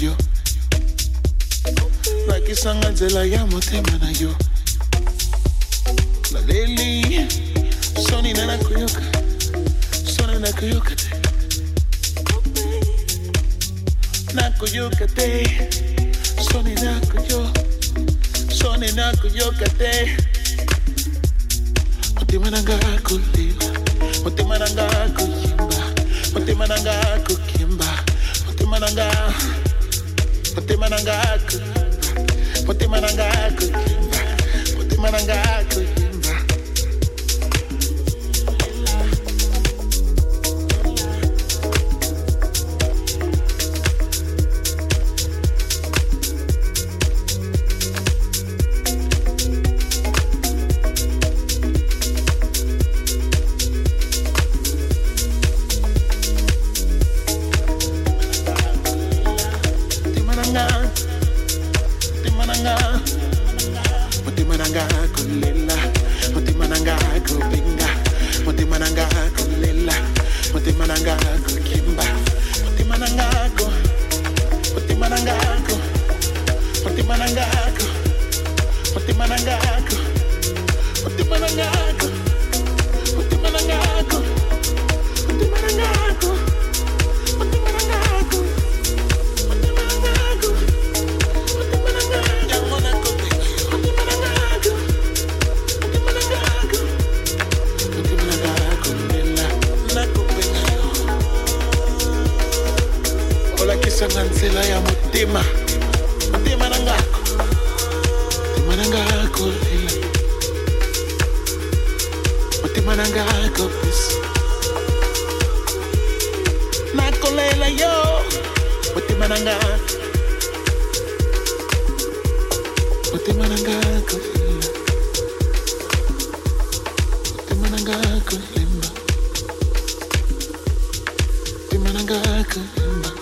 yo. Nakisanganzela ya motema na yo. Naleli soni na nakoyoka soni nakoyoka te. Nakoyoka te soni nakoyo soni nakoyoka te. Motema nanga kolela motema nanga koyemba motema nanga kokemba motema nanga Put them on a gag. Put them on a gag. Put them on a gag. Copes nakolela yo motema na nga motema na nga kolela motema na nga kolemba